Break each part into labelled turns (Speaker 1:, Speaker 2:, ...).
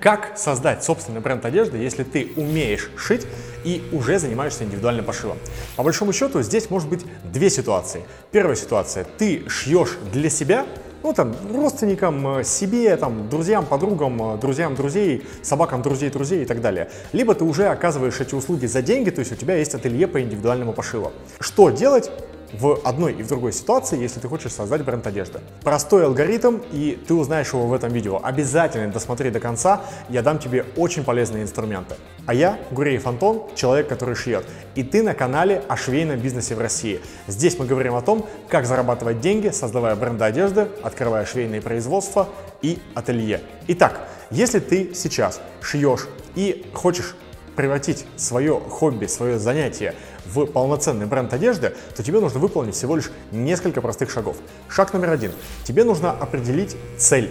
Speaker 1: Как создать собственный бренд одежды, если ты умеешь шить и уже занимаешься индивидуальным пошивом? По большому счету здесь может быть две ситуации. Первая ситуация. Ты шьешь для себя, ну, там, родственникам, э, себе, там, друзьям, подругам, э, друзьям друзей, собакам друзей друзей и так далее. Либо ты уже оказываешь эти услуги за деньги, то есть у тебя есть ателье по индивидуальному пошиву. Что делать? В одной и в другой ситуации, если ты хочешь создать бренд одежды. Простой алгоритм, и ты узнаешь его в этом видео. Обязательно досмотри до конца, я дам тебе очень полезные инструменты. А я, Гуреев Антон, человек, который шьет. И ты на канале о швейном бизнесе в России. Здесь мы говорим о том, как зарабатывать деньги, создавая бренды одежды, открывая швейные производства и ателье. Итак, если ты сейчас шьешь и хочешь превратить свое хобби, свое занятие в полноценный бренд одежды, то тебе нужно выполнить всего лишь несколько простых шагов. Шаг номер один. Тебе нужно определить цель.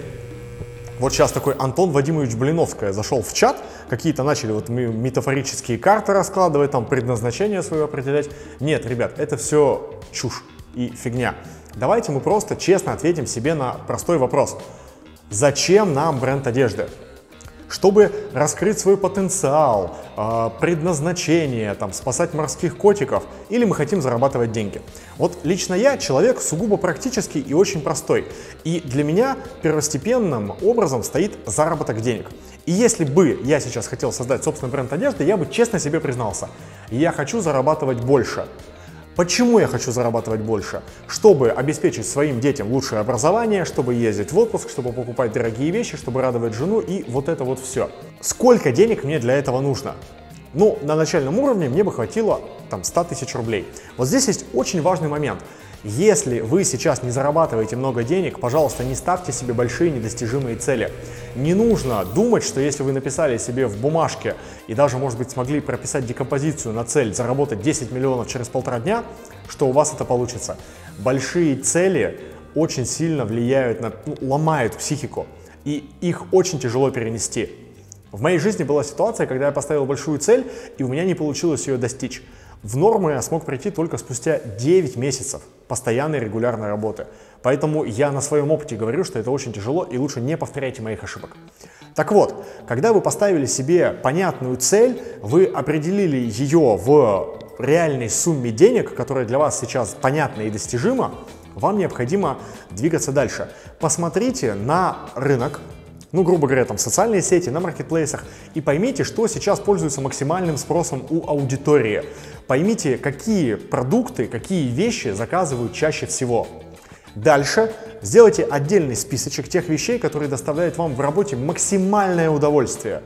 Speaker 1: Вот сейчас такой Антон Вадимович Блиновская зашел в чат, какие-то начали вот метафорические карты раскладывать, там предназначение свое определять. Нет, ребят, это все чушь и фигня. Давайте мы просто честно ответим себе на простой вопрос. Зачем нам бренд одежды? Чтобы раскрыть свой потенциал, а, предназначение, там, спасать морских котиков, или мы хотим зарабатывать деньги. Вот лично я человек сугубо практический и очень простой. И для меня первостепенным образом стоит заработок денег. И если бы я сейчас хотел создать собственный бренд одежды, я бы честно себе признался, я хочу зарабатывать больше. Почему я хочу зарабатывать больше? Чтобы обеспечить своим детям лучшее образование, чтобы ездить в отпуск, чтобы покупать дорогие вещи, чтобы радовать жену и вот это вот все. Сколько денег мне для этого нужно? Ну, на начальном уровне мне бы хватило там 100 тысяч рублей. Вот здесь есть очень важный момент – если вы сейчас не зарабатываете много денег, пожалуйста, не ставьте себе большие недостижимые цели. Не нужно думать, что если вы написали себе в бумажке и даже, может быть, смогли прописать декомпозицию на цель заработать 10 миллионов через полтора дня, что у вас это получится. Большие цели очень сильно влияют на, ну, ломают психику, и их очень тяжело перенести. В моей жизни была ситуация, когда я поставил большую цель, и у меня не получилось ее достичь. В норму я смог прийти только спустя 9 месяцев постоянной регулярной работы. Поэтому я на своем опыте говорю, что это очень тяжело и лучше не повторяйте моих ошибок. Так вот, когда вы поставили себе понятную цель, вы определили ее в реальной сумме денег, которая для вас сейчас понятна и достижима, вам необходимо двигаться дальше. Посмотрите на рынок, ну, грубо говоря, там социальные сети, на маркетплейсах, и поймите, что сейчас пользуется максимальным спросом у аудитории. Поймите, какие продукты, какие вещи заказывают чаще всего. Дальше сделайте отдельный списочек тех вещей, которые доставляют вам в работе максимальное удовольствие.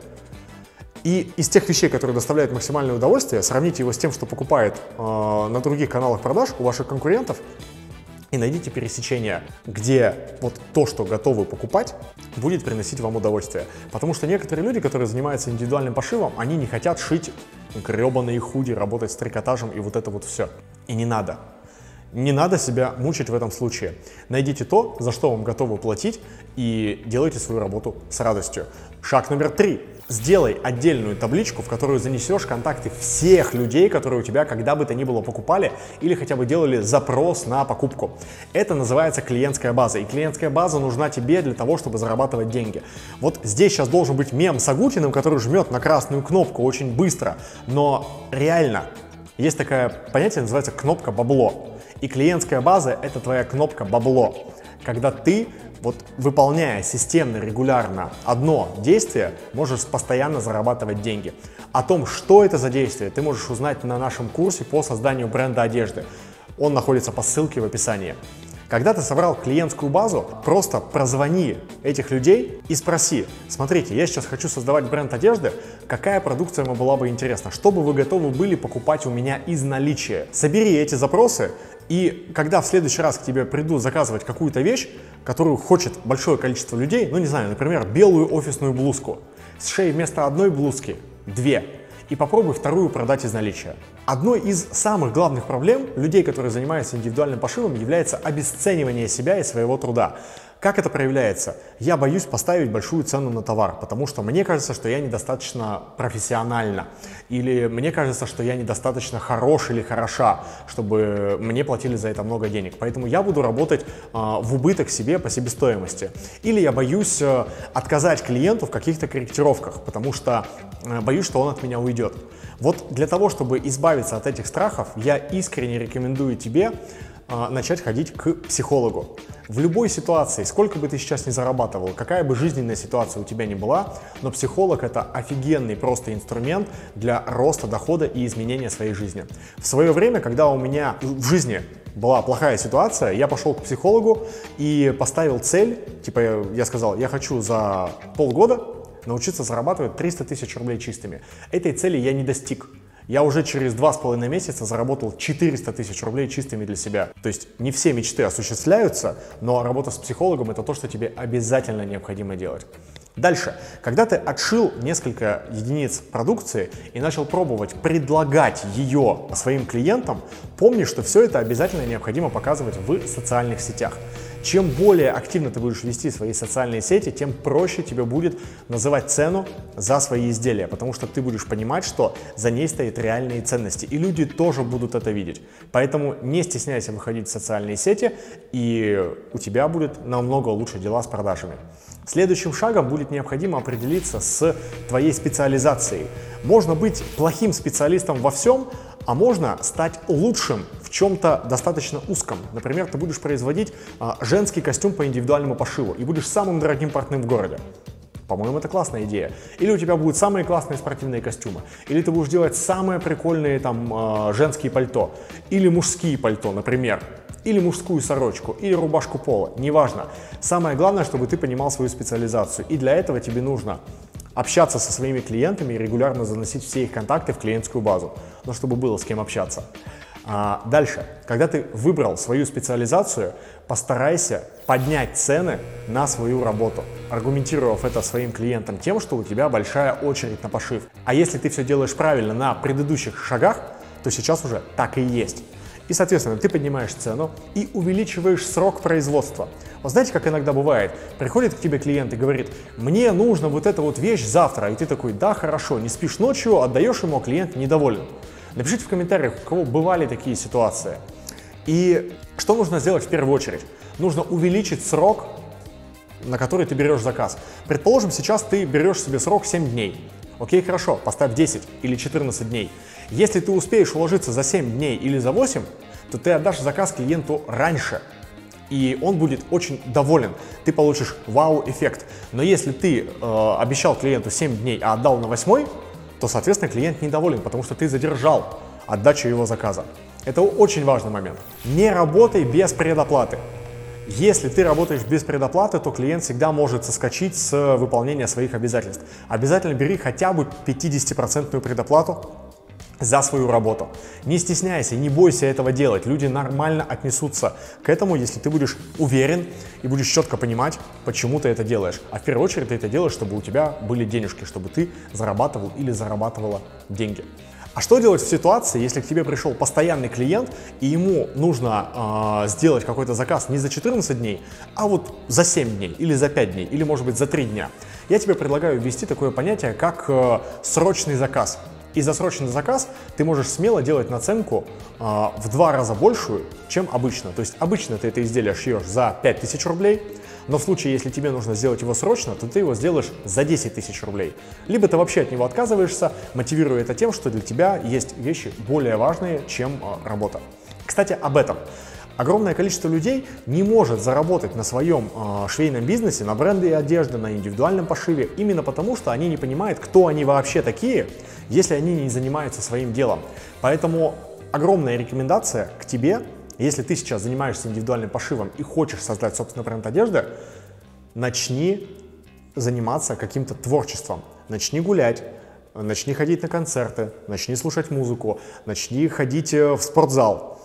Speaker 1: И из тех вещей, которые доставляют максимальное удовольствие, сравните его с тем, что покупает э, на других каналах продаж у ваших конкурентов, и найдите пересечение, где вот то, что готовы покупать, будет приносить вам удовольствие. Потому что некоторые люди, которые занимаются индивидуальным пошивом, они не хотят шить гребаные худи, работать с трикотажем и вот это вот все. И не надо. Не надо себя мучить в этом случае. Найдите то, за что вам готовы платить, и делайте свою работу с радостью. Шаг номер три. Сделай отдельную табличку, в которую занесешь контакты всех людей, которые у тебя когда бы то ни было покупали или хотя бы делали запрос на покупку. Это называется клиентская база. И клиентская база нужна тебе для того, чтобы зарабатывать деньги. Вот здесь сейчас должен быть мем с Агутиным, который жмет на красную кнопку очень быстро. Но реально, есть такое понятие, называется кнопка бабло. И клиентская база — это твоя кнопка бабло. Когда ты вот выполняя системно, регулярно одно действие, можешь постоянно зарабатывать деньги. О том, что это за действие, ты можешь узнать на нашем курсе по созданию бренда одежды. Он находится по ссылке в описании. Когда ты собрал клиентскую базу, просто прозвони этих людей и спроси, смотрите, я сейчас хочу создавать бренд одежды, какая продукция вам была бы интересна, что бы вы готовы были покупать у меня из наличия. Собери эти запросы, и когда в следующий раз к тебе придут заказывать какую-то вещь, которую хочет большое количество людей, ну не знаю, например, белую офисную блузку, с шеей вместо одной блузки две, и попробуй вторую продать из наличия. Одной из самых главных проблем людей, которые занимаются индивидуальным пошивом, является обесценивание себя и своего труда. Как это проявляется? Я боюсь поставить большую цену на товар, потому что мне кажется, что я недостаточно профессиональна. Или мне кажется, что я недостаточно хорош или хороша, чтобы мне платили за это много денег. Поэтому я буду работать а, в убыток себе по себестоимости. Или я боюсь а, отказать клиенту в каких-то корректировках, потому что а, боюсь, что он от меня уйдет. Вот для того, чтобы избавиться от этих страхов, я искренне рекомендую тебе начать ходить к психологу. В любой ситуации, сколько бы ты сейчас ни зарабатывал, какая бы жизненная ситуация у тебя ни была, но психолог это офигенный просто инструмент для роста дохода и изменения своей жизни. В свое время, когда у меня в жизни была плохая ситуация, я пошел к психологу и поставил цель, типа я сказал, я хочу за полгода научиться зарабатывать 300 тысяч рублей чистыми. Этой цели я не достиг. Я уже через два с половиной месяца заработал 400 тысяч рублей чистыми для себя. То есть не все мечты осуществляются, но работа с психологом это то, что тебе обязательно необходимо делать. Дальше, когда ты отшил несколько единиц продукции и начал пробовать предлагать ее своим клиентам, помни, что все это обязательно необходимо показывать в социальных сетях. Чем более активно ты будешь вести свои социальные сети, тем проще тебе будет называть цену за свои изделия, потому что ты будешь понимать, что за ней стоят реальные ценности, и люди тоже будут это видеть. Поэтому не стесняйся выходить в социальные сети, и у тебя будет намного лучше дела с продажами. Следующим шагом будет необходимо определиться с твоей специализацией. Можно быть плохим специалистом во всем, а можно стать лучшим в чем-то достаточно узком. Например, ты будешь производить а, женский костюм по индивидуальному пошиву и будешь самым дорогим портным в городе. По-моему, это классная идея. Или у тебя будут самые классные спортивные костюмы. Или ты будешь делать самые прикольные там а, женские пальто. Или мужские пальто, например. Или мужскую сорочку, или рубашку пола. Неважно. Самое главное, чтобы ты понимал свою специализацию. И для этого тебе нужно общаться со своими клиентами и регулярно заносить все их контакты в клиентскую базу, но чтобы было с кем общаться. А дальше, когда ты выбрал свою специализацию, постарайся поднять цены на свою работу, аргументировав это своим клиентам тем, что у тебя большая очередь на пошив. А если ты все делаешь правильно на предыдущих шагах, то сейчас уже так и есть. И, соответственно, ты поднимаешь цену и увеличиваешь срок производства. Вот знаете, как иногда бывает? Приходит к тебе клиент и говорит, мне нужно вот эта вот вещь завтра. И ты такой, да, хорошо, не спишь ночью, отдаешь ему, а клиент недоволен. Напишите в комментариях, у кого бывали такие ситуации. И что нужно сделать в первую очередь? Нужно увеличить срок, на который ты берешь заказ. Предположим, сейчас ты берешь себе срок 7 дней. Окей, хорошо, поставь 10 или 14 дней. Если ты успеешь уложиться за 7 дней или за 8, то ты отдашь заказ клиенту раньше, и он будет очень доволен. Ты получишь вау-эффект. Но если ты э, обещал клиенту 7 дней, а отдал на 8, то, соответственно, клиент недоволен, потому что ты задержал отдачу его заказа. Это очень важный момент. Не работай без предоплаты. Если ты работаешь без предоплаты, то клиент всегда может соскочить с выполнения своих обязательств. Обязательно бери хотя бы 50% предоплату за свою работу. Не стесняйся, не бойся этого делать. Люди нормально отнесутся к этому, если ты будешь уверен и будешь четко понимать, почему ты это делаешь. А в первую очередь ты это делаешь, чтобы у тебя были денежки, чтобы ты зарабатывал или зарабатывала деньги. А что делать в ситуации, если к тебе пришел постоянный клиент, и ему нужно э, сделать какой-то заказ не за 14 дней, а вот за 7 дней, или за 5 дней, или может быть за 3 дня? Я тебе предлагаю ввести такое понятие, как э, срочный заказ. И за срочный заказ ты можешь смело делать наценку э, в два раза большую, чем обычно. То есть обычно ты это изделие шьешь за 5000 рублей, но в случае, если тебе нужно сделать его срочно, то ты его сделаешь за 10 тысяч рублей. Либо ты вообще от него отказываешься, мотивируя это тем, что для тебя есть вещи более важные, чем э, работа. Кстати, об этом. Огромное количество людей не может заработать на своем э, швейном бизнесе, на бренды одежды, на индивидуальном пошиве, именно потому что они не понимают, кто они вообще такие, если они не занимаются своим делом. Поэтому огромная рекомендация к тебе, если ты сейчас занимаешься индивидуальным пошивом и хочешь создать собственный бренд одежды, начни заниматься каким-то творчеством, начни гулять, начни ходить на концерты, начни слушать музыку, начни ходить э, в спортзал.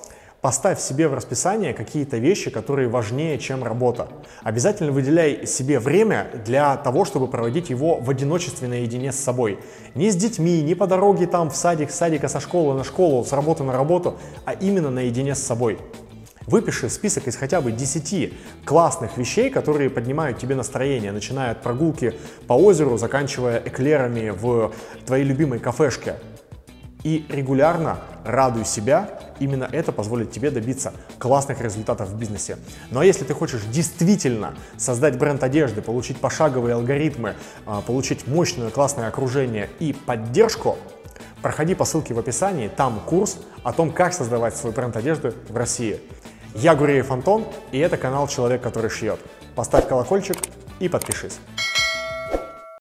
Speaker 1: Поставь себе в расписание какие-то вещи, которые важнее, чем работа. Обязательно выделяй себе время для того, чтобы проводить его в одиночестве наедине с собой. Не с детьми, не по дороге там в садик, с садика со школы на школу, с работы на работу, а именно наедине с собой. Выпиши список из хотя бы 10 классных вещей, которые поднимают тебе настроение, начиная от прогулки по озеру, заканчивая эклерами в твоей любимой кафешке. И регулярно радуй себя, именно это позволит тебе добиться классных результатов в бизнесе. Ну а если ты хочешь действительно создать бренд одежды, получить пошаговые алгоритмы, а, получить мощное классное окружение и поддержку, проходи по ссылке в описании, там курс о том, как создавать свой бренд одежды в России. Я Гуреев Антон, и это канал «Человек, который шьет». Поставь колокольчик и подпишись.